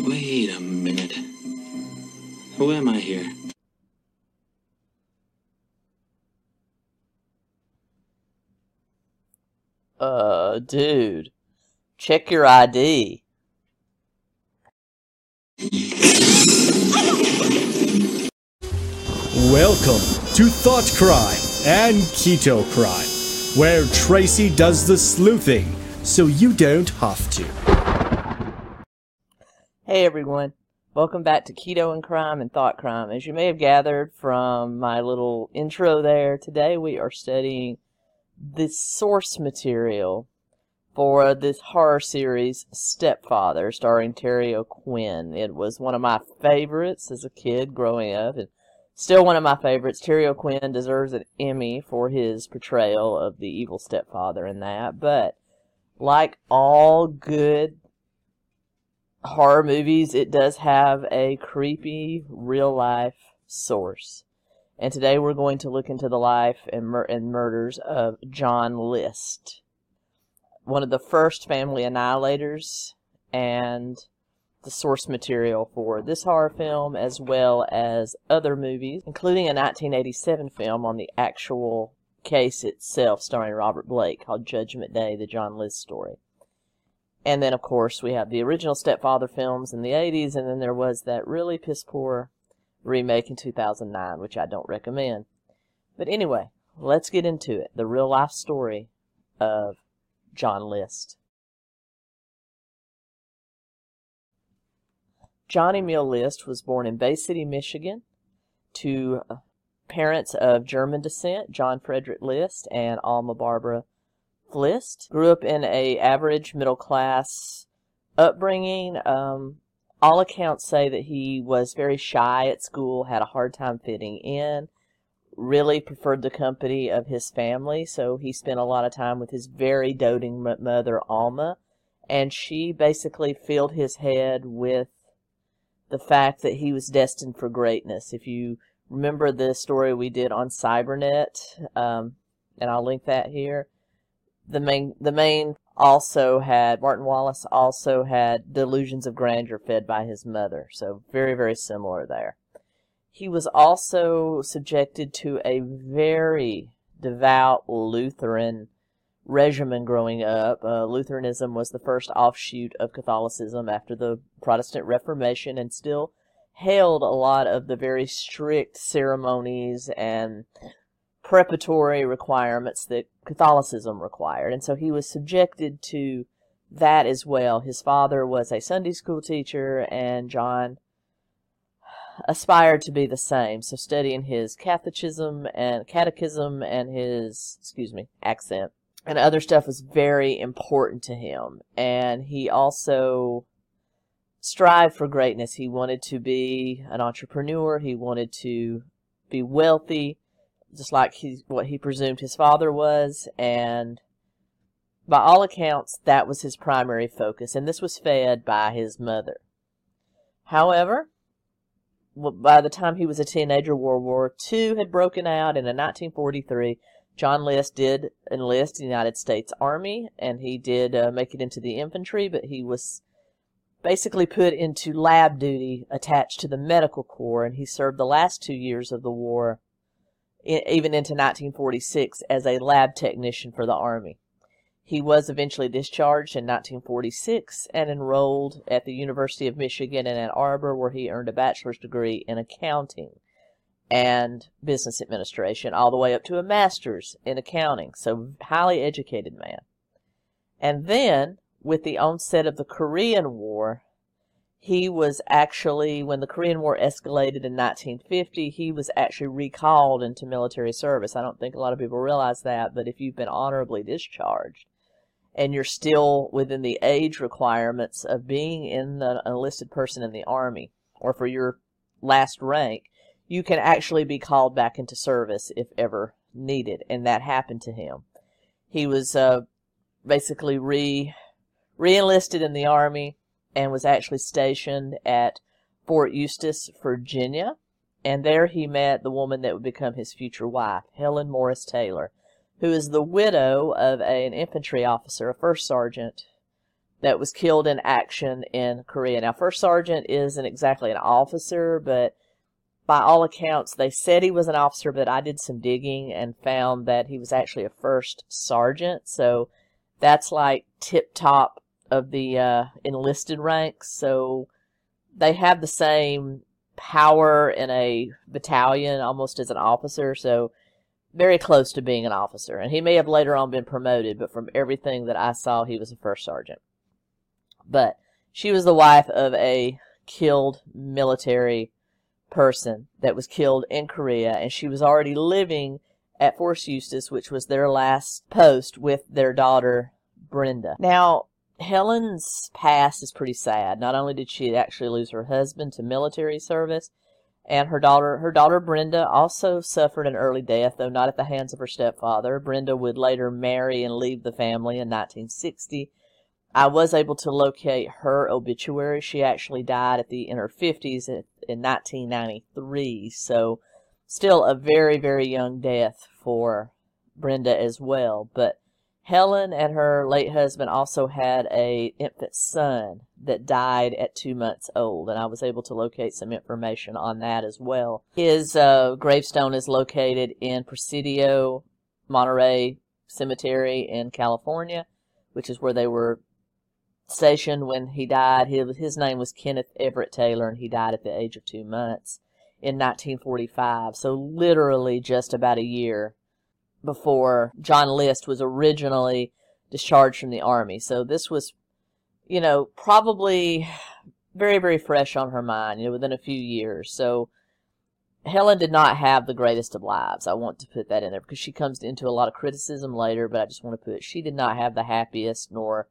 Wait a minute. Who am I here? Uh, dude, check your ID. Welcome to Thought Crime and Keto Crime, where Tracy does the sleuthing so you don't have to. Hey everyone, welcome back to Keto and Crime and Thought Crime. As you may have gathered from my little intro there, today we are studying the source material for this horror series Stepfather starring Terry O'Quinn. It was one of my favorites as a kid growing up and still one of my favorites. Terry O'Quinn deserves an Emmy for his portrayal of the evil stepfather in that, but like all good horror movies, it does have a creepy real life source. And today we're going to look into the life and, mur- and murders of John List one of the first family annihilators and the source material for this horror film as well as other movies, including a 1987 film on the actual case itself starring Robert Blake called Judgment Day, the John List story. And then, of course, we have the original Stepfather films in the 80s, and then there was that really piss poor remake in 2009, which I don't recommend. But anyway, let's get into it. The real life story of John List. John Emil List was born in Bay City, Michigan, to parents of German descent, John Frederick List and Alma Barbara List. Grew up in a average middle class upbringing. Um, all accounts say that he was very shy at school, had a hard time fitting in, really preferred the company of his family, so he spent a lot of time with his very doting mother, Alma, and she basically filled his head with the fact that he was destined for greatness. If you remember the story we did on Cybernet, um, and I'll link that here, the main the main also had Martin Wallace also had delusions of grandeur fed by his mother, so very very similar there. He was also subjected to a very devout Lutheran regimen growing up. Uh, Lutheranism was the first offshoot of Catholicism after the Protestant Reformation and still held a lot of the very strict ceremonies and preparatory requirements that Catholicism required. And so he was subjected to that as well. His father was a Sunday school teacher, and John aspired to be the same. So studying his catechism and catechism and his, excuse me, accent and other stuff was very important to him. And he also strived for greatness. He wanted to be an entrepreneur. He wanted to be wealthy, just like he, what he presumed his father was. And by all accounts, that was his primary focus. And this was fed by his mother. However, by the time he was a teenager, World War II had broken out, and in 1943, John List did enlist in the United States Army, and he did uh, make it into the infantry, but he was basically put into lab duty attached to the medical corps, and he served the last two years of the war, even into 1946, as a lab technician for the Army. He was eventually discharged in 1946 and enrolled at the University of Michigan in Ann Arbor, where he earned a bachelor's degree in accounting and business administration, all the way up to a master's in accounting. So, highly educated man. And then, with the onset of the Korean War, he was actually, when the Korean War escalated in 1950, he was actually recalled into military service. I don't think a lot of people realize that, but if you've been honorably discharged, and you're still within the age requirements of being in the enlisted person in the army or for your last rank, you can actually be called back into service if ever needed, and that happened to him. He was uh, basically re re-enlisted in the army and was actually stationed at Fort Eustis, Virginia, and there he met the woman that would become his future wife, Helen Morris Taylor who is the widow of a, an infantry officer, a first sergeant, that was killed in action in Korea. Now, first sergeant isn't exactly an officer, but by all accounts, they said he was an officer, but I did some digging and found that he was actually a first sergeant. So that's like tip top of the uh, enlisted ranks. So they have the same power in a battalion almost as an officer. So very close to being an officer. And he may have later on been promoted, but from everything that I saw, he was a first sergeant. But she was the wife of a killed military person that was killed in Korea, and she was already living at Fort Eustis, which was their last post with their daughter, Brenda. Now, Helen's past is pretty sad. Not only did she actually lose her husband to military service, and her daughter her daughter Brenda also suffered an early death, though not at the hands of her stepfather. Brenda would later marry and leave the family in 1960. I was able to locate her obituary. She actually died at the in her 50s in 1993, so still a very very young death for Brenda as well. But Helen and her late husband also had a infant son that died at two months old, and I was able to locate some information on that as well. His uh, gravestone is located in Presidio Monterey Cemetery in California, which is where they were stationed when he died. His, his name was Kenneth Everett Taylor, and he died at the age of two months in 1945. So literally just about a year before John List was originally discharged from the army. So this was, you know, probably very, very fresh on her mind, you know, within a few years. So Helen did not have the greatest of lives. I want to put that in there because she comes into a lot of criticism later, but I just want to put she did not have the happiest nor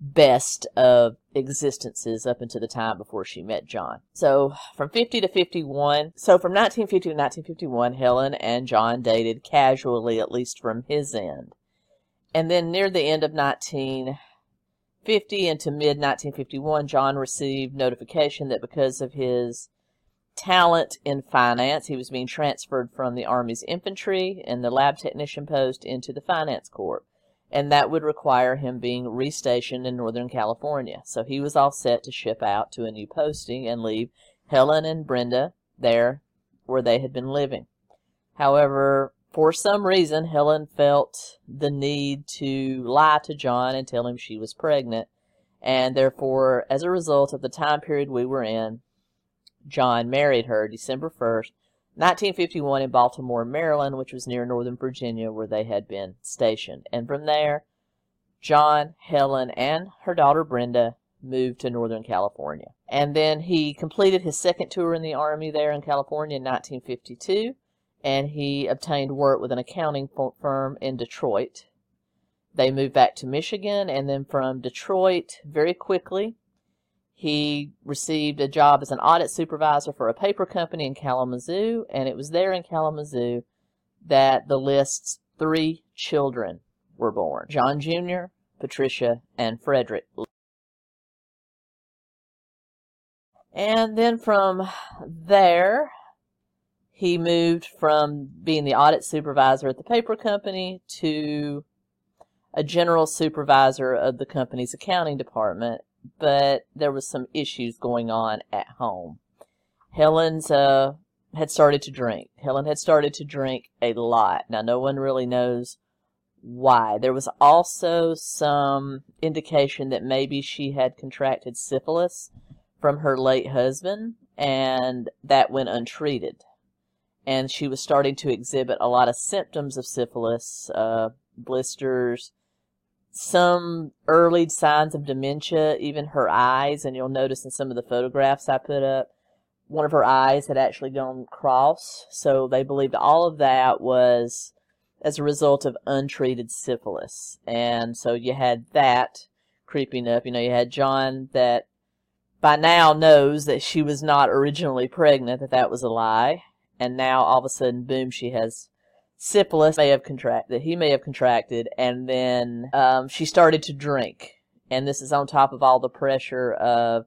best of existences up until the time before she met John. So from 50 to 51, so from 1950 to 1951, Helen and John dated casually, at least from his end. And then near the end of 1950 into mid 1951, John received notification that because of his talent in finance, he was being transferred from the Army's infantry and the lab technician post into the finance corps and that would require him being restationed in Northern California. So he was all set to ship out to a new posting and leave Helen and Brenda there where they had been living. However, for some reason, Helen felt the need to lie to John and tell him she was pregnant, and therefore, as a result of the time period we were in, John married her December 1st, 1951 in Baltimore, Maryland, which was near Northern Virginia where they had been stationed. And from there, John, Helen, and her daughter Brenda moved to Northern California. And then he completed his second tour in the Army there in California in 1952, and he obtained work with an accounting firm in Detroit. They moved back to Michigan, and then from Detroit, very quickly, he received a job as an audit supervisor for a paper company in Kalamazoo, and it was there in Kalamazoo that the list's three children were born John Jr., Patricia, and Frederick. And then from there, he moved from being the audit supervisor at the paper company to a general supervisor of the company's accounting department but there was some issues going on at home. Helen's uh, had started to drink. Helen had started to drink a lot. Now, no one really knows why. There was also some indication that maybe she had contracted syphilis from her late husband, and that went untreated. And she was starting to exhibit a lot of symptoms of syphilis, uh, blisters, some early signs of dementia, even her eyes, and you'll notice in some of the photographs I put up, one of her eyes had actually gone cross. So they believed all of that was as a result of untreated syphilis. And so you had that creeping up. You know, you had John that by now knows that she was not originally pregnant, that that was a lie. And now all of a sudden, boom, she has syphilis may have contracted, he may have contracted, and then um, she started to drink. And this is on top of all the pressure of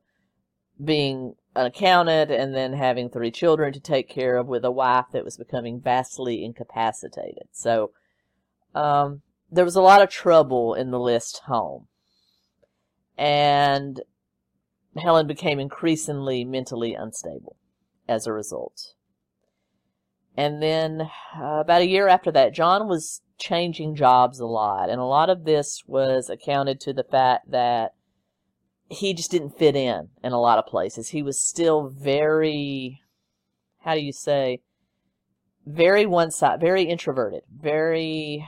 being an accountant and then having three children to take care of with a wife that was becoming vastly incapacitated. So um, there was a lot of trouble in the list home. and Helen became increasingly mentally unstable as a result. And then uh, about a year after that, John was changing jobs a lot. And a lot of this was accounted to the fact that he just didn't fit in in a lot of places. He was still very, how do you say, very one side, very introverted, very,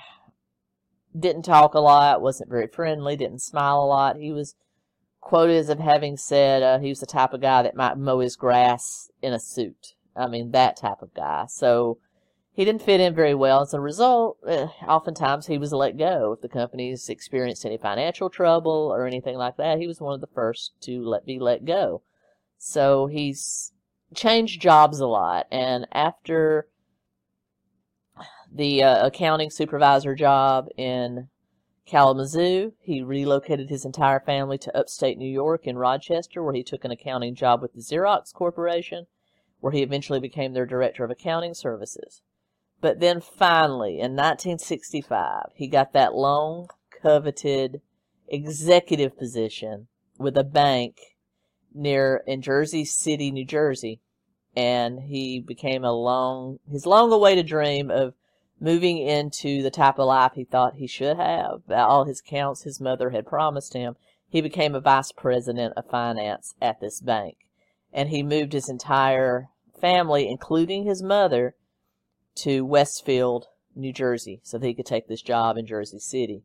didn't talk a lot, wasn't very friendly, didn't smile a lot. He was quoted as of having said uh, he was the type of guy that might mow his grass in a suit. I mean, that type of guy. So he didn't fit in very well. As a result, uh, oftentimes he was let go. If the companies experienced any financial trouble or anything like that, he was one of the first to let be let go. So he's changed jobs a lot. And after the uh, accounting supervisor job in Kalamazoo. He relocated his entire family to upstate New York in Rochester, where he took an accounting job with the Xerox Corporation, where he eventually became their director of accounting services. But then finally, in 1965, he got that long coveted executive position with a bank near in Jersey City, New Jersey, and he became a long his long awaited dream of moving into the type of life he thought he should have. By all his counts, his mother had promised him. He became a vice president of finance at this bank. And he moved his entire family, including his mother, to Westfield, New Jersey, so that he could take this job in Jersey City.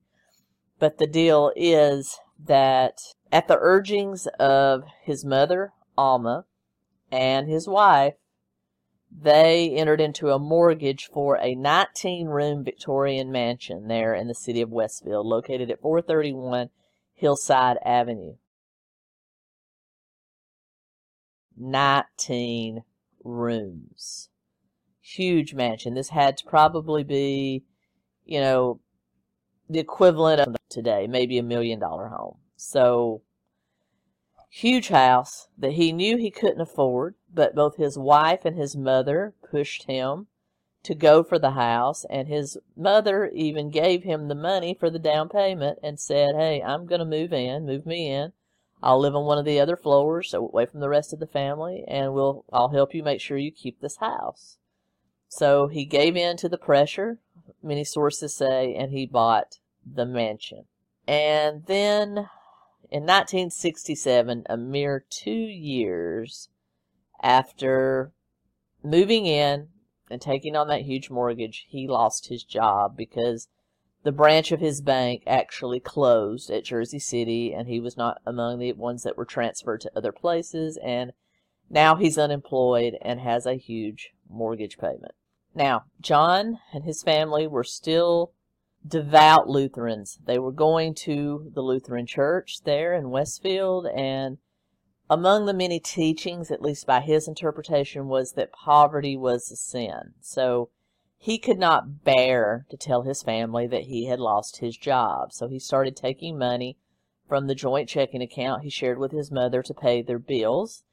But the deal is that at the urgings of his mother, Alma, and his wife, they entered into a mortgage for a 19 room Victorian mansion there in the city of Westfield, located at 431 Hillside Avenue. 19 rooms. Huge mansion. This had to probably be, you know, the equivalent of today, maybe a million dollar home. So, huge house that he knew he couldn't afford but both his wife and his mother pushed him to go for the house, and his mother even gave him the money for the down payment and said, Hey, I'm going to move in, move me in. I'll live on one of the other floors away from the rest of the family, and we'll, I'll help you make sure you keep this house. So he gave in to the pressure, many sources say, and he bought the mansion. And then in 1967, a mere two years after moving in and taking on that huge mortgage, he lost his job because the branch of his bank actually closed at Jersey City and he was not among the ones that were transferred to other places and now he's unemployed and has a huge mortgage payment. Now, John and his family were still devout Lutherans. They were going to the Lutheran church there in Westfield and among the many teachings, at least by his interpretation, was that poverty was a sin. So he could not bear to tell his family that he had lost his job. So he started taking money from the joint checking account he shared with his mother to pay their bills.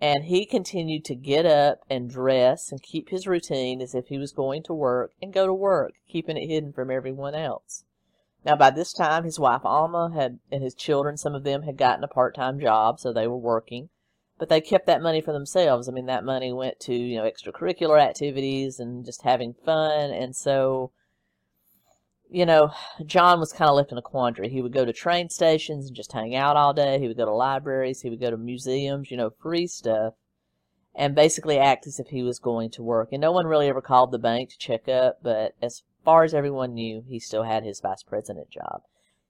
And he continued to get up and dress and keep his routine as if he was going to work and go to work, keeping it hidden from everyone else. Now, by this time, his wife Alma had and his children, some of them had gotten a part-time job, so they were working, but they kept that money for themselves. I mean, that money went to you know extracurricular activities and just having fun, and so you know, John was kind of left in a quandary. He would go to train stations and just hang out all day. He would go to libraries. He would go to museums, you know, free stuff, and basically act as if he was going to work. And no one really ever called the bank to check up, but as far as everyone knew, he still had his vice president job.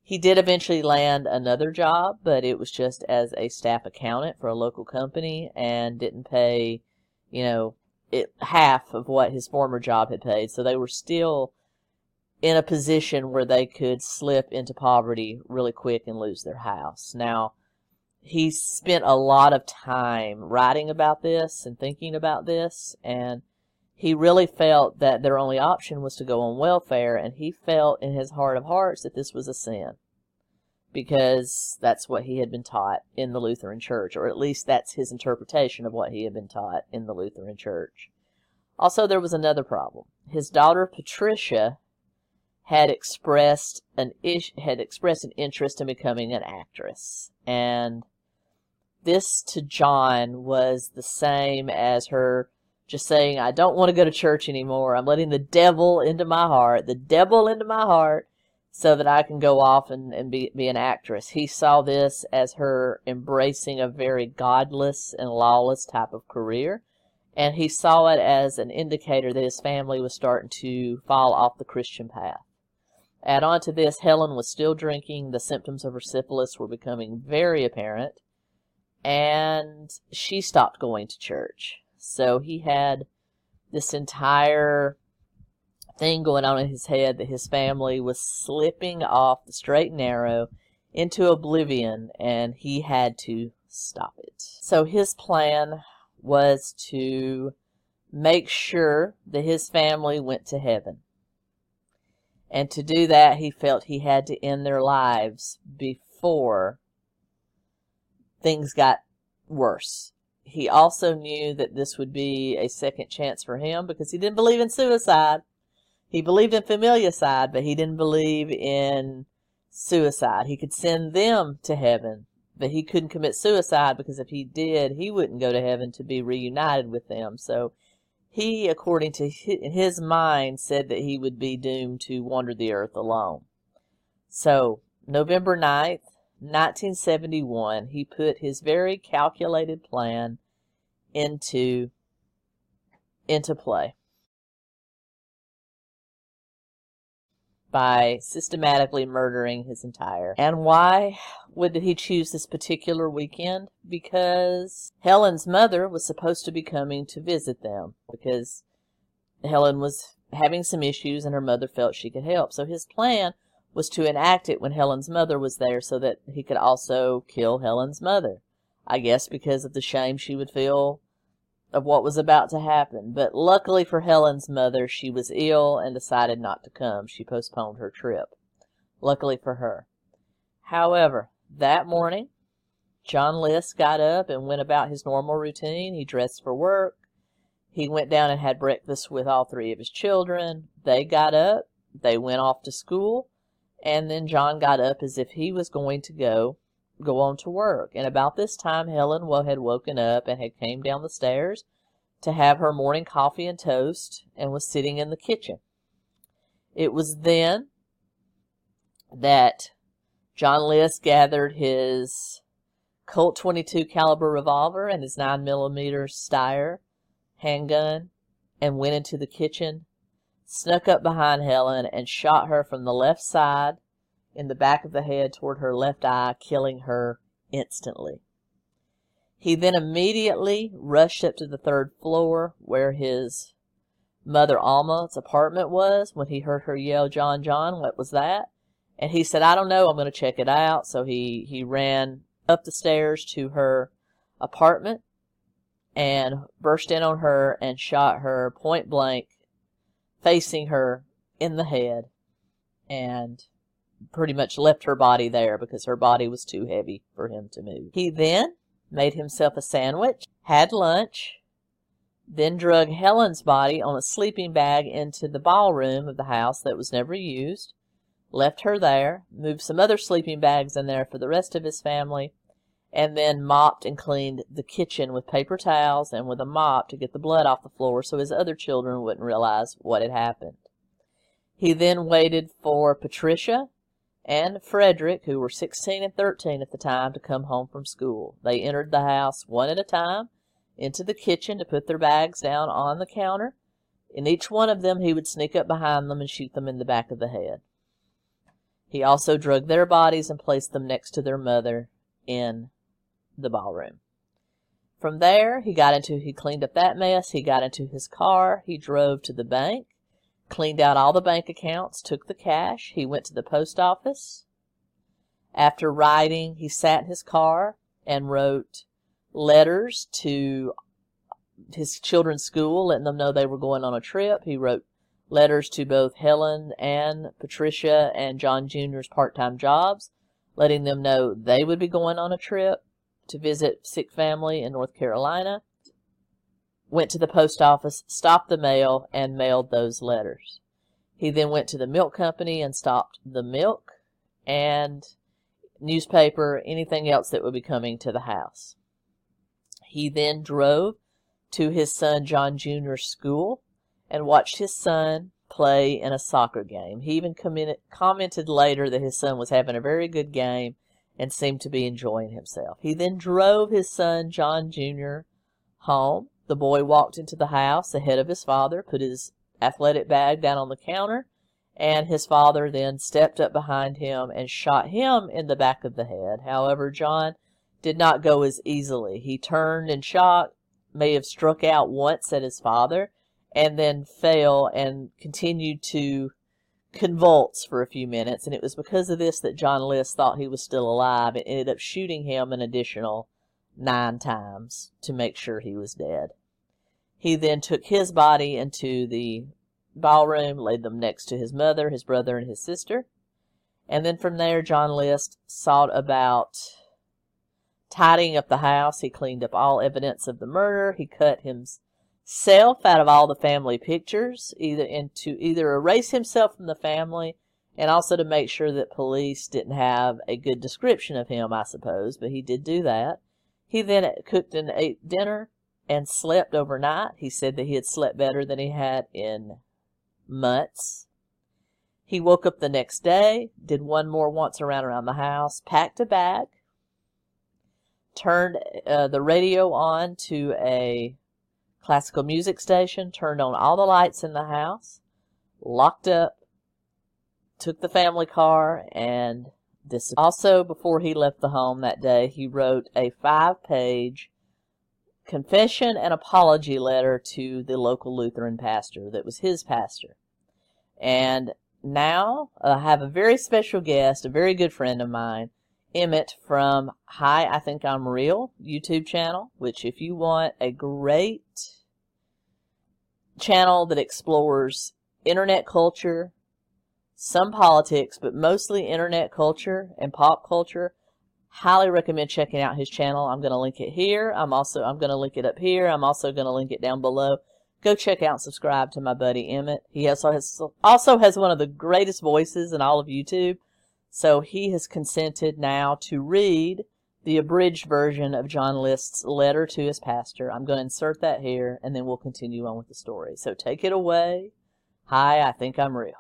He did eventually land another job, but it was just as a staff accountant for a local company and didn't pay, you know, it half of what his former job had paid. So they were still in a position where they could slip into poverty really quick and lose their house. Now, he spent a lot of time writing about this and thinking about this and he really felt that their only option was to go on welfare, and he felt in his heart of hearts that this was a sin because that's what he had been taught in the Lutheran Church, or at least that's his interpretation of what he had been taught in the Lutheran Church. Also, there was another problem. His daughter Patricia had expressed an ish, had expressed an interest in becoming an actress. And this to John was the same as her just saying, I don't want to go to church anymore. I'm letting the devil into my heart, the devil into my heart, so that I can go off and, and be, be an actress. He saw this as her embracing a very godless and lawless type of career. And he saw it as an indicator that his family was starting to fall off the Christian path. Add on to this, Helen was still drinking. The symptoms of her syphilis were becoming very apparent. And she stopped going to church. So he had this entire thing going on in his head that his family was slipping off the straight and narrow into oblivion and he had to stop it. So his plan was to make sure that his family went to heaven. And to do that, he felt he had to end their lives before things got worse. He also knew that this would be a second chance for him because he didn't believe in suicide. He believed in familicide, but he didn't believe in suicide. He could send them to heaven, but he couldn't commit suicide because if he did, he wouldn't go to heaven to be reunited with them. So he, according to his mind, said that he would be doomed to wander the earth alone. So, November 9th, 1971, he put his very calculated plan into into play by systematically murdering his entire. And why would he choose this particular weekend? Because Helen's mother was supposed to be coming to visit them because Helen was having some issues and her mother felt she could help. So his plan was to enact it when Helen's mother was there so that he could also kill Helen's mother. I guess because of the shame she would feel of what was about to happen. But luckily for Helen's mother, she was ill and decided not to come. She postponed her trip. Luckily for her. However, that morning, John List got up and went about his normal routine. He dressed for work. He went down and had breakfast with all three of his children. They got up. They went off to school. And then John got up as if he was going to go go on to work. And about this time, Helen had woken up and had came down the stairs to have her morning coffee and toast and was sitting in the kitchen. It was then that John List gathered his Colt 22 caliber revolver and his 9 millimeter Steyr handgun and went into the kitchen snuck up behind Helen and shot her from the left side in the back of the head toward her left eye, killing her instantly. He then immediately rushed up to the third floor where his mother Alma's apartment was when he heard her yell, John, John, what was that? And he said, I don't know, I'm going to check it out. So he, he ran up the stairs to her apartment and burst in on her and shot her point blank facing her in the head and pretty much left her body there because her body was too heavy for him to move. He then made himself a sandwich, had lunch, then drug Helen's body on a sleeping bag into the ballroom of the house that was never used, left her there, moved some other sleeping bags in there for the rest of his family, and then mopped and cleaned the kitchen with paper towels and with a mop to get the blood off the floor so his other children wouldn't realize what had happened. He then waited for Patricia and Frederick, who were 16 and 13 at the time, to come home from school. They entered the house one at a time into the kitchen to put their bags down on the counter. In each one of them, he would sneak up behind them and shoot them in the back of the head. He also drugged their bodies and placed them next to their mother in the ballroom. From there, he got into, he cleaned up that mess. He got into his car. He drove to the bank, cleaned out all the bank accounts, took the cash. He went to the post office. After writing, he sat in his car and wrote letters to his children's school, letting them know they were going on a trip. He wrote letters to both Helen and Patricia and John Jr.'s part-time jobs, letting them know they would be going on a trip to visit sick family in North Carolina, went to the post office, stopped the mail, and mailed those letters. He then went to the milk company and stopped the milk and newspaper, anything else that would be coming to the house. He then drove to his son John Jr.'s school and watched his son play in a soccer game. He even commented, later that his son was having a very good game and seemed to be enjoying himself. He then drove his son John Jr. home. The boy walked into the house ahead of his father, put his athletic bag down on the counter, and his father then stepped up behind him and shot him in the back of the head. However, John did not go as easily. He turned and shot, may have struck out once at his father, and then fell and continued to convulse for a few minutes. And it was because of this that John List thought he was still alive and ended up shooting him an additional nine times to make sure he was dead. He then took his body into the ballroom, laid them next to his mother, his brother, and his sister. And then from there, John List sought about tidying up the house. He cleaned up all evidence of the murder. He cut himself out of all the family pictures, either and to either erase himself from the family and also to make sure that police didn't have a good description of him, I suppose, but he did do that. He then cooked and ate dinner and slept overnight. He said that he had slept better than he had in months. He woke up the next day, did one more once around around the house, packed a bag, turned uh, the radio on to a classical music station, turned on all the lights in the house, locked up, took the family car, and also before he left the home that day, he wrote a five-page confession and apology letter to the local Lutheran pastor that was his pastor. And now uh, I have a very special guest, a very good friend of mine, Emmett from Hi, I Think I'm Real YouTube channel, which if you want a great channel that explores internet culture, some politics, but mostly internet culture and pop culture, highly recommend checking out his channel. I'm going to link it here. I'm also I'm going to link it up here. I'm also going to link it down below. Go check out subscribe to my buddy Emmett. He also has also has one of the greatest voices in all of YouTube. So he has consented now to read the abridged version of John List's letter to his pastor. I'm going to insert that here and then we'll continue on with the story. So take it away. Hi, I think I'm real.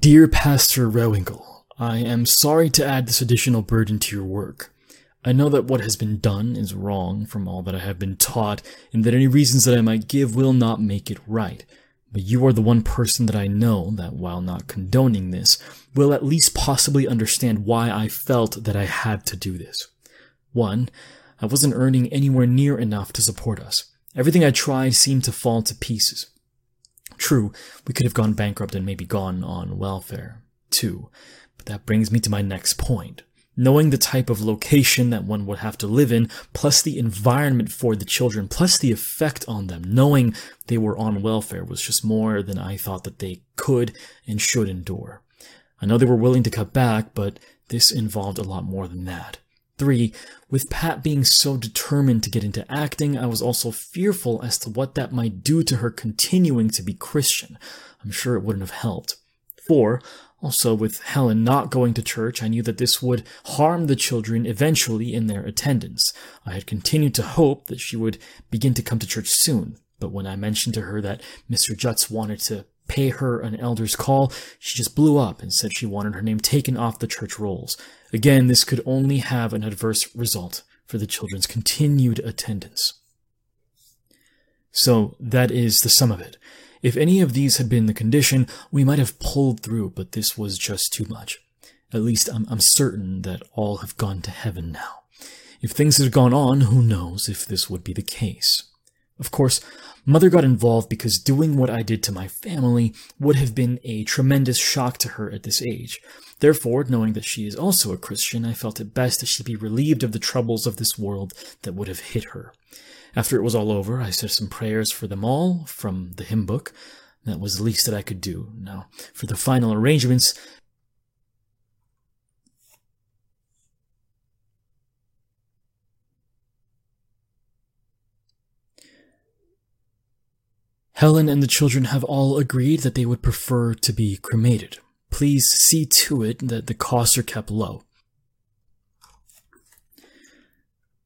Dear Pastor Rehwinkel, I am sorry to add this additional burden to your work. I know that what has been done is wrong from all that I have been taught, and that any reasons that I might give will not make it right. But you are the one person that I know that, while not condoning this, will at least possibly understand why I felt that I had to do this. One, I wasn't earning anywhere near enough to support us. Everything I tried seemed to fall to pieces. True, we could have gone bankrupt and maybe gone on welfare. Two, but that brings me to my next point. Knowing the type of location that one would have to live in, plus the environment for the children, plus the effect on them, knowing they were on welfare was just more than I thought that they could and should endure. I know they were willing to cut back, but this involved a lot more than that. Three, with Pat being so determined to get into acting, I was also fearful as to what that might do to her continuing to be Christian. I'm sure it wouldn't have helped. Four, also with Helen not going to church, I knew that this would harm the children eventually in their attendance. I had continued to hope that she would begin to come to church soon, but when I mentioned to her that Mr. Jutz wanted to pay her an elder's call, she just blew up and said she wanted her name taken off the church rolls. Again, this could only have an adverse result for the children's continued attendance. So that is the sum of it. If any of these had been the condition, we might have pulled through, but this was just too much. At least I'm, I'm certain that all have gone to heaven now. If things had gone on, who knows if this would be the case. Of course, Mother got involved because doing what I did to my family would have been a tremendous shock to her at this age. Therefore, knowing that she is also a Christian, I felt it best that she be relieved of the troubles of this world that would have hit her. After it was all over, I said some prayers for them all from the hymn book. That was the least that I could do. Now, for the final arrangements, Helen and the children have all agreed that they would prefer to be cremated. Please see to it that the costs are kept low.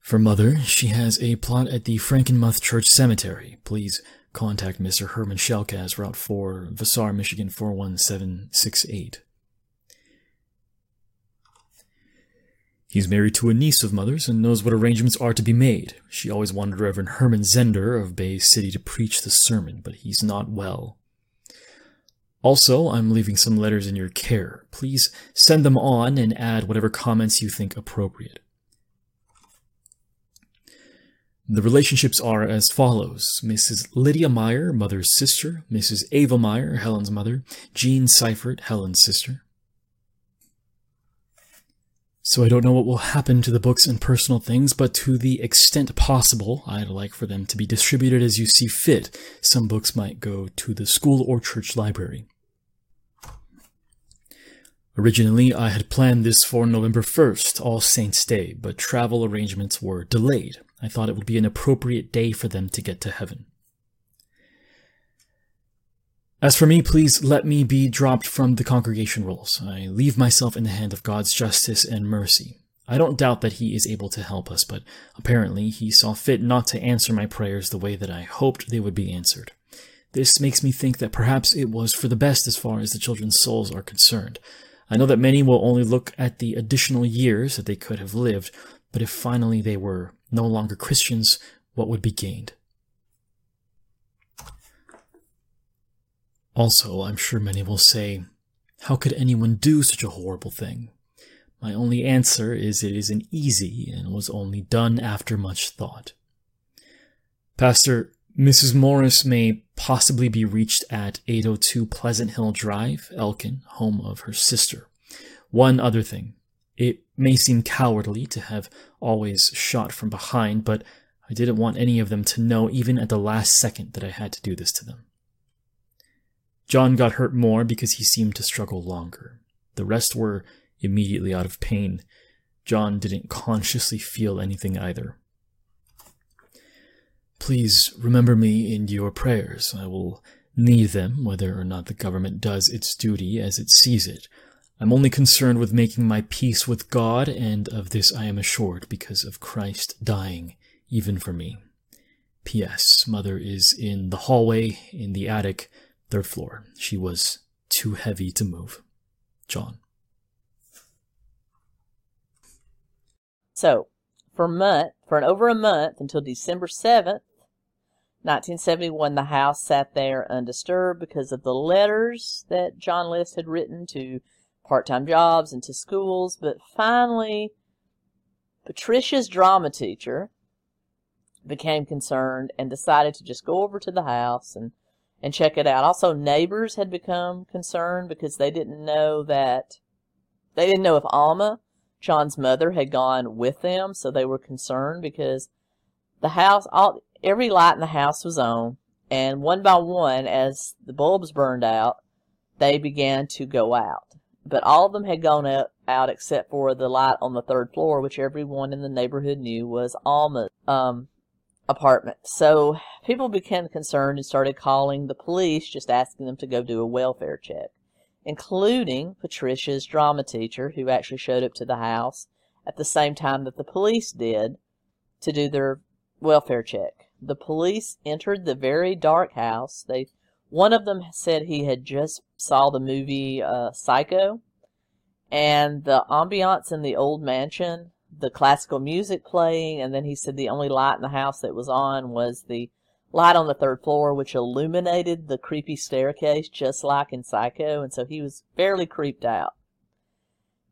For Mother, she has a plot at the Frankenmuth Church Cemetery. Please contact Mr. Herman Shelkaz, Route 4, Vassar, Michigan 41768. He's married to a niece of Mother's and knows what arrangements are to be made. She always wanted Reverend Herman Zehnder of Bay City to preach the sermon, but he's not well. Also, I'm leaving some letters in your care. Please send them on and add whatever comments you think appropriate. The relationships are as follows Mrs. Lydia Meyer, mother's sister, Mrs. Ava Meyer, Helen's mother, Jean Seifert, Helen's sister. So I don't know what will happen to the books and personal things, but to the extent possible, I'd like for them to be distributed as you see fit. Some books might go to the school or church library. Originally, I had planned this for November 1st, All Saints' Day, but travel arrangements were delayed. I thought it would be an appropriate day for them to get to heaven. As for me, please let me be dropped from the congregation rolls. I leave myself in the hand of God's justice and mercy. I don't doubt that He is able to help us, but apparently He saw fit not to answer my prayers the way that I hoped they would be answered. This makes me think that perhaps it was for the best as far as the children's souls are concerned. I know that many will only look at the additional years that they could have lived, but if finally they were no longer Christians, what would be gained? Also, I'm sure many will say, How could anyone do such a horrible thing? My only answer is it isn't easy and was only done after much thought. Pastor, Mrs. Morris may possibly be reached at 802 Pleasant Hill Drive, Elkin, home of her sister. One other thing. It may seem cowardly to have always shot from behind, but I didn't want any of them to know, even at the last second, that I had to do this to them. John got hurt more because he seemed to struggle longer. The rest were immediately out of pain. John didn't consciously feel anything either. Please remember me in your prayers. I will need them, whether or not the government does its duty as it sees it. I'm only concerned with making my peace with God, and of this I am assured because of Christ dying, even for me. P.S. Mother is in the hallway, in the attic, Third floor. She was too heavy to move. John. So, for a month, for an over a month until December 7th, 1971, the house sat there undisturbed because of the letters that John List had written to part-time jobs and to schools. But finally, Patricia's drama teacher became concerned and decided to just go over to the house and and check it out. Also, neighbors had become concerned because they didn't know that they didn't know if Alma, John's mother, had gone with them, so they were concerned because the house, all every light in the house was on, and one by one, as the bulbs burned out, they began to go out. But all of them had gone out, except for the light on the third floor, which everyone in the neighborhood knew was Alma's. Um, apartment. So people became concerned and started calling the police, just asking them to go do a welfare check, including Patricia's drama teacher, who actually showed up to the house at the same time that the police did to do their welfare check. The police entered the very dark house. They one of them said he had just saw the movie uh, Psycho, and the ambiance in the old mansion the classical music playing, and then he said the only light in the house that was on was the light on the third floor, which illuminated the creepy staircase just like in Psycho, and so he was fairly creeped out.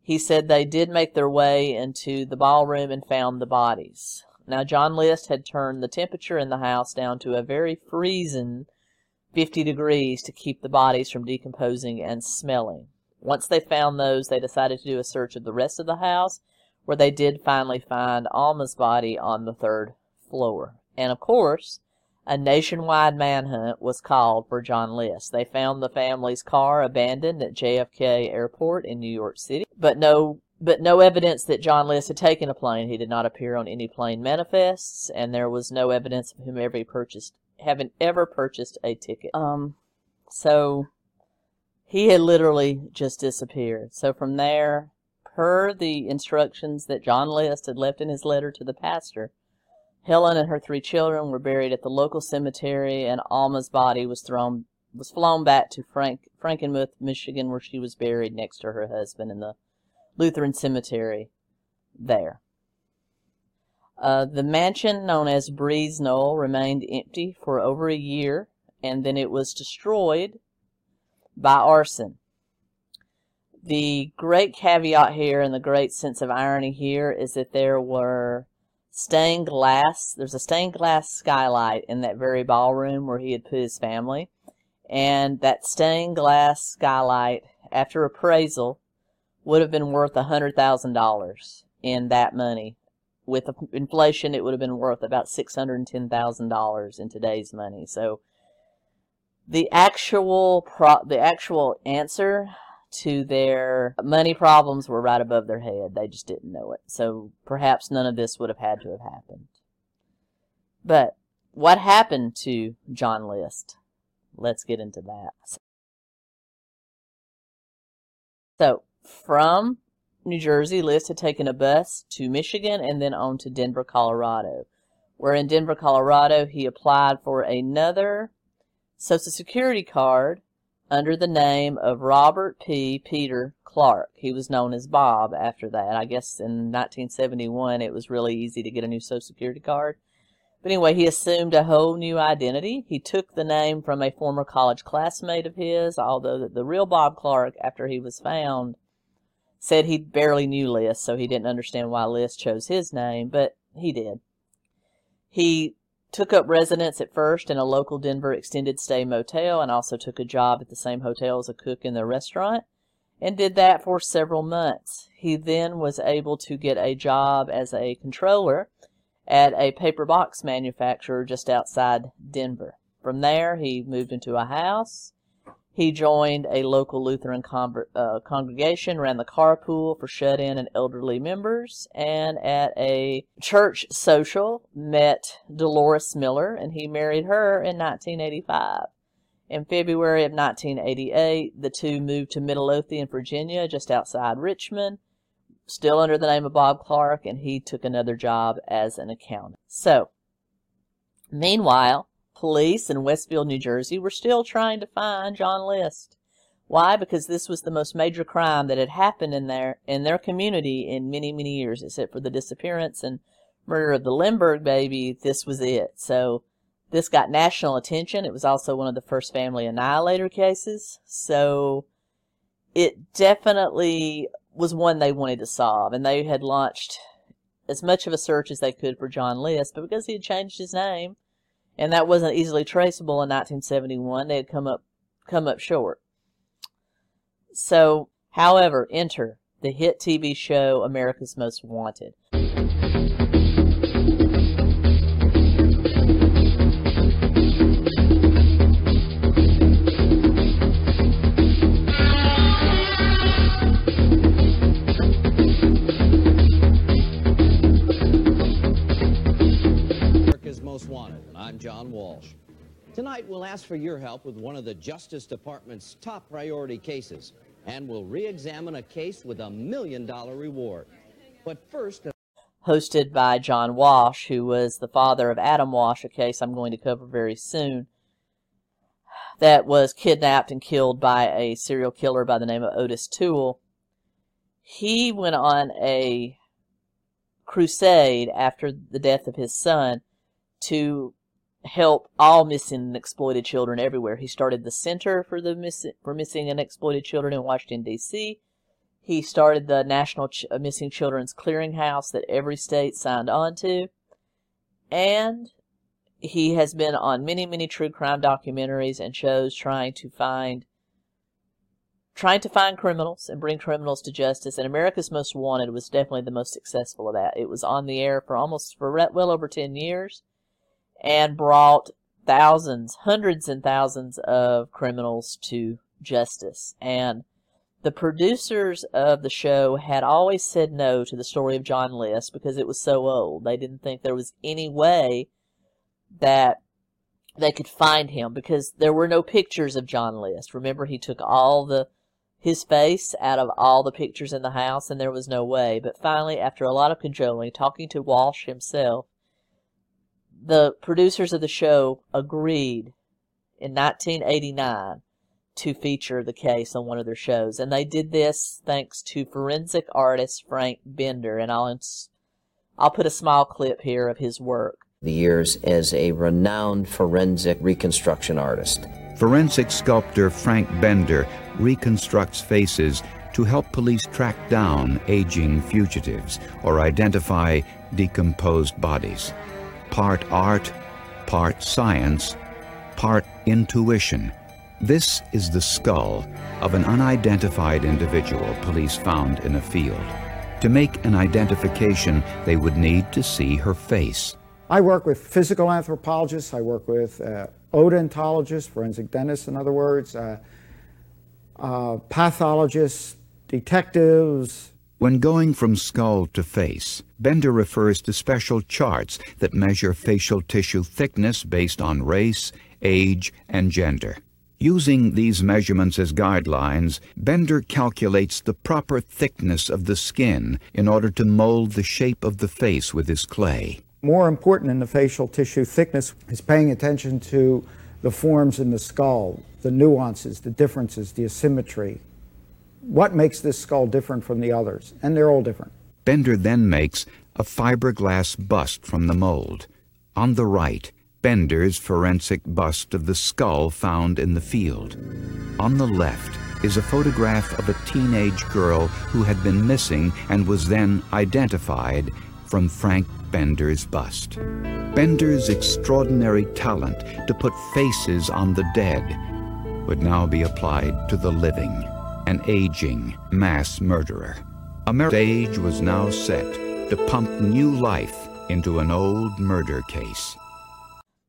He said they did make their way into the ballroom and found the bodies. Now, John List had turned the temperature in the house down to a very freezing 50 degrees to keep the bodies from decomposing and smelling. Once they found those, they decided to do a search of the rest of the house where they did finally find Alma's body on the third floor. And of course, a nationwide manhunt was called for John List. They found the family's car abandoned at JFK Airport in New York City, but no but no evidence that John List had taken a plane. He did not appear on any plane manifests, and there was no evidence of whomever he purchased having ever purchased a ticket. Um, so he had literally just disappeared. So from there, per the instructions that John List had left in his letter to the pastor, Helen and her three children were buried at the local cemetery, and Alma's body was thrown was flown back to Frank Frankenmuth, Michigan, where she was buried next to her husband in the Lutheran cemetery there. Uh, the mansion known as Breeze Knoll remained empty for over a year, and then it was destroyed by arson. The great caveat here and the great sense of irony here is that there were stained glass, there's a stained glass skylight in that very ballroom where he had put his family. And that stained glass skylight, after appraisal, would have been worth a hundred thousand dollars in that money. With inflation, it would have been worth about six hundred and ten thousand dollars in today's money. So, the actual pro- the actual answer to their money problems were right above their head. They just didn't know it. So perhaps none of this would have had to have happened. But what happened to John List? Let's get into that. So from New Jersey, List had taken a bus to Michigan and then on to Denver, Colorado. Where in Denver, Colorado, he applied for another Social Security card under the name of Robert P. Peter Clark. He was known as Bob after that. I guess in 1971 it was really easy to get a new Social Security card. But anyway, he assumed a whole new identity. He took the name from a former college classmate of his, although the real Bob Clark, after he was found, said he barely knew List, so he didn't understand why List chose his name, but he did. He took up residence at first in a local Denver extended stay motel and also took a job at the same hotel as a cook in the restaurant and did that for several months. He then was able to get a job as a controller at a paper box manufacturer just outside Denver. From there, he moved into a house he joined a local Lutheran uh, congregation, ran the carpool for shut in and elderly members, and at a church social met Dolores Miller, and he married her in 1985. In February of 1988, the two moved to Midlothian, Virginia, just outside Richmond, still under the name of Bob Clark, and he took another job as an accountant. So, meanwhile, police in Westfield, New Jersey were still trying to find John List. Why? Because this was the most major crime that had happened in their in their community in many, many years, except for the disappearance and murder of the Lindbergh baby. This was it. So this got national attention. It was also one of the first family annihilator cases. So it definitely was one they wanted to solve, and they had launched as much of a search as they could for John List, but because he had changed his name, and that wasn't easily traceable in 1971. They had come up come up short. So, however, enter the hit TV show America's Most Wanted. Tonight, we'll ask for your help with one of the Justice Department's top priority cases, and we'll re-examine a case with a million dollar reward. But first... Hosted by John Walsh, who was the father of Adam Walsh, a case I'm going to cover very soon, that was kidnapped and killed by a serial killer by the name of Otis Toole. He went on a crusade after the death of his son to help all missing and exploited children everywhere. He started the Center for the Miss- for Missing and Exploited Children in Washington D.C. He started the National Ch- uh, Missing Children's Clearinghouse that every state signed on to, and he has been on many, many true crime documentaries and shows trying to find trying to find criminals and bring criminals to justice. And America's Most Wanted was definitely the most successful of that. It was on the air for almost for well over ten years and brought thousands, hundreds and thousands of criminals to justice. And the producers of the show had always said no to the story of John List because it was so old. They didn't think there was any way that they could find him because there were no pictures of John List. Remember, he took all the his face out of all the pictures in the house, and there was no way. But finally, after a lot of cajoling, talking to Walsh himself, the producers of the show agreed in 1989 to feature the case on one of their shows. And they did this thanks to forensic artist Frank Bender. And I'll, I'll put a small clip here of his work. The years as a renowned forensic reconstruction artist. Forensic sculptor Frank Bender reconstructs faces to help police track down aging fugitives or identify decomposed bodies. Part art, part science, part intuition. This is the skull of an unidentified individual police found in a field. To make an identification, they would need to see her face. I work with physical anthropologists, I work with uh, odontologists, forensic dentists, in other words, uh, uh, pathologists, detectives. When going from skull to face, Bender refers to special charts that measure facial tissue thickness based on race, age, and gender. Using these measurements as guidelines, Bender calculates the proper thickness of the skin in order to mold the shape of the face with his clay. More important than the facial tissue thickness is paying attention to the forms in the skull, the nuances, the differences, the asymmetry. What makes this skull different from the others? And they're all different. Bender then makes a fiberglass bust from the mold. On the right, Bender's forensic bust of the skull found in the field. On the left is a photograph of a teenage girl who had been missing and was then identified from Frank Bender's bust. Bender's extraordinary talent to put faces on the dead would now be applied to the living, an aging mass murderer. A stage was now set to pump new life into an old murder case.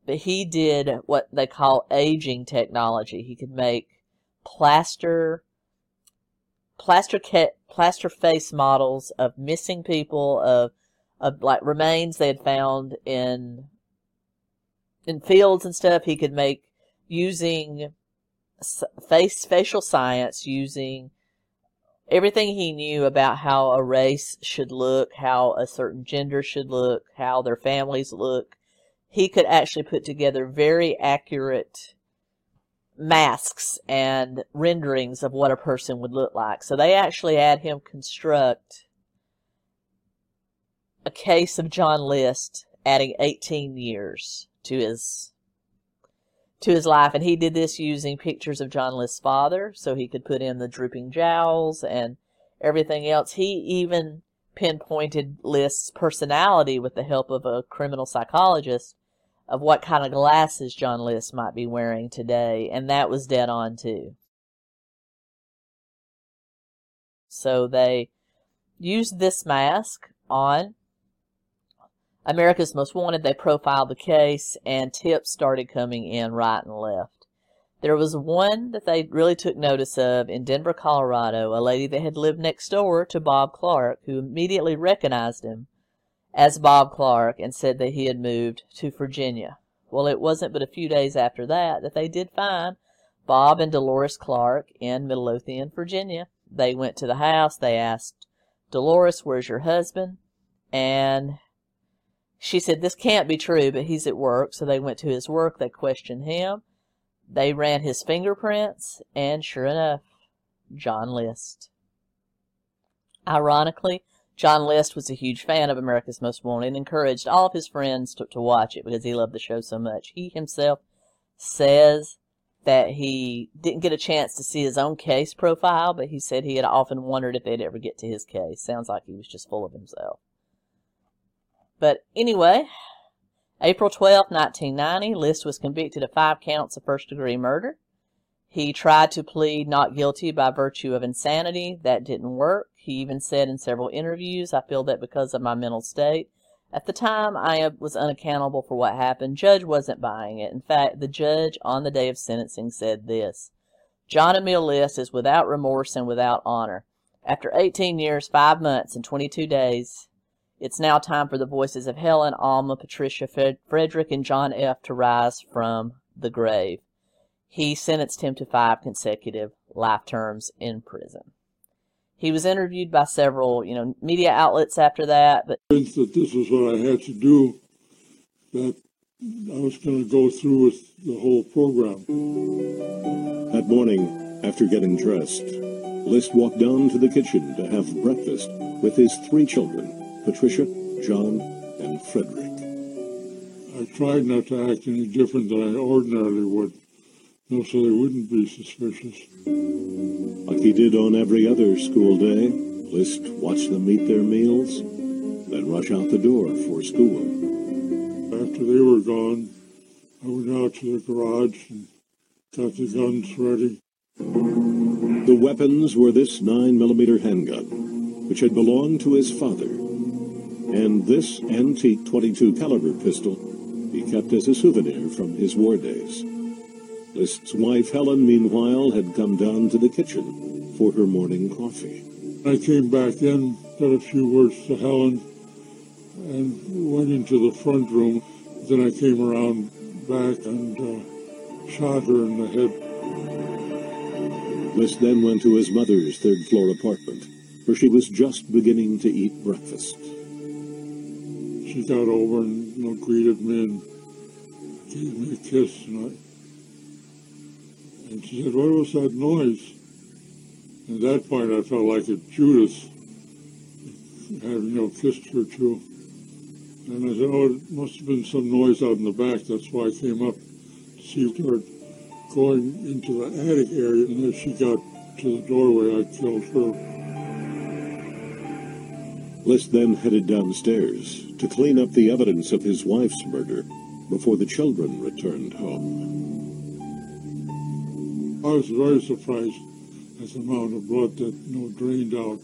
But he did what they call aging technology. He could make plaster plaster plaster face models of missing people of of like remains they had found in in fields and stuff. He could make using face facial science, using everything he knew about how a race should look, how a certain gender should look, how their families look. He could actually put together very accurate masks and renderings of what a person would look like. So they actually had him construct a case of John List adding 18 years to his to his life and he did this using pictures of John List's father so he could put in the drooping jowls and everything else. He even pinpointed List's personality with the help of a criminal psychologist of what kind of glasses John List might be wearing today and that was dead on too. So they used this mask on America's Most Wanted, they profiled the case, and tips started coming in right and left. There was one that they really took notice of in Denver, Colorado, a lady that had lived next door to Bob Clark, who immediately recognized him as Bob Clark and said that he had moved to Virginia. Well, it wasn't but a few days after that that they did find Bob and Dolores Clark in Midlothian, Virginia. They went to the house. They asked Dolores, Where's your husband? And she said, This can't be true, but he's at work. So they went to his work. They questioned him. They ran his fingerprints, and sure enough, John List. Ironically, John List was a huge fan of America's Most Wanted and encouraged all of his friends to, to watch it because he loved the show so much. He himself says that he didn't get a chance to see his own case profile, but he said he had often wondered if they'd ever get to his case. Sounds like he was just full of himself. But anyway, April 12, 1990, List was convicted of five counts of first degree murder. He tried to plead not guilty by virtue of insanity. That didn't work. He even said in several interviews, I feel that because of my mental state. At the time, I was unaccountable for what happened. Judge wasn't buying it. In fact, the judge on the day of sentencing said this John Emil List is without remorse and without honor. After 18 years, 5 months, and 22 days, It's now time for the voices of Helen, Alma, Patricia, Frederick, and John F. to rise from the grave. He sentenced him to five consecutive life terms in prison. He was interviewed by several, you know, media outlets after that, but since that this was what I had to do, that I was going to go through with the whole program. That morning, after getting dressed, List walked down to the kitchen to have breakfast with his three children, Patricia, John, and Frederick. I tried not to act any different than I ordinarily would, so they wouldn't be suspicious. Like he did on every other school day, List watched them eat their meals, then rush out the door for school. After they were gone, I went out to the garage and got the guns ready. The weapons were this 9mm handgun, which had belonged to his father, and this antique 22 caliber pistol he kept as a souvenir from his war days. List's wife Helen, meanwhile, had come down to the kitchen for her morning coffee. I came back in, said a few words to Helen, and went into the front room. Then I came around back and uh, shot her in the head. List then went to his mother's third floor apartment, where she was just beginning to eat breakfast. She got over and you know, greeted me and gave me a kiss, and I and she said, "What was that noise?" At that point, I felt like a Judas had you know kissed her too. And I said, "Oh, it must have been some noise out in the back. That's why I came up to see her." going into the attic area, and as she got to the doorway, I killed her. List then headed downstairs to clean up the evidence of his wife's murder before the children returned home. I was very surprised at the amount of blood that you know, drained out,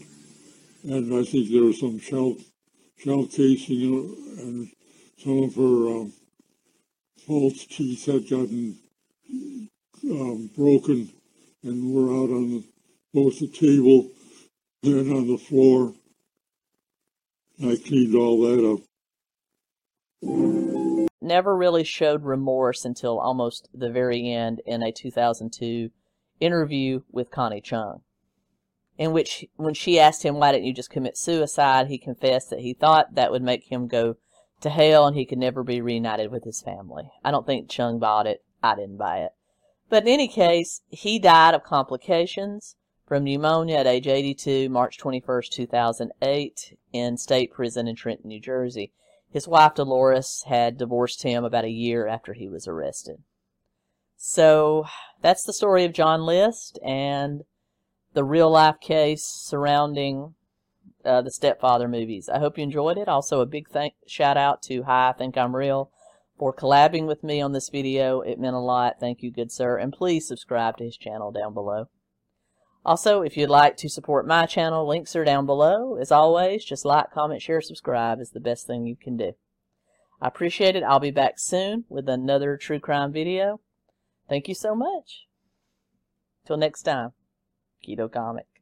and I think there was some shell shell casing, and some of her um, false teeth had gotten um, broken and were out on both the table and on the floor. I cleaned all that up. Never really showed remorse until almost the very end in a 2002 interview with Connie Chung, in which, when she asked him, Why didn't you just commit suicide? he confessed that he thought that would make him go to hell and he could never be reunited with his family. I don't think Chung bought it. I didn't buy it. But in any case, he died of complications from pneumonia at age 82, March 21, 2008, in state prison in Trenton, New Jersey. His wife Dolores had divorced him about a year after he was arrested. So that's the story of John List and the real life case surrounding uh, the Stepfather movies. I hope you enjoyed it. Also, a big thank shout out to Hi, I Think I'm Real for collabing with me on this video. It meant a lot. Thank you, good sir. And please subscribe to his channel down below. Also, if you'd like to support my channel, links are down below. As always, just like, comment, share, subscribe is the best thing you can do. I appreciate it. I'll be back soon with another true crime video. Thank you so much. Till next time, Keto Comic.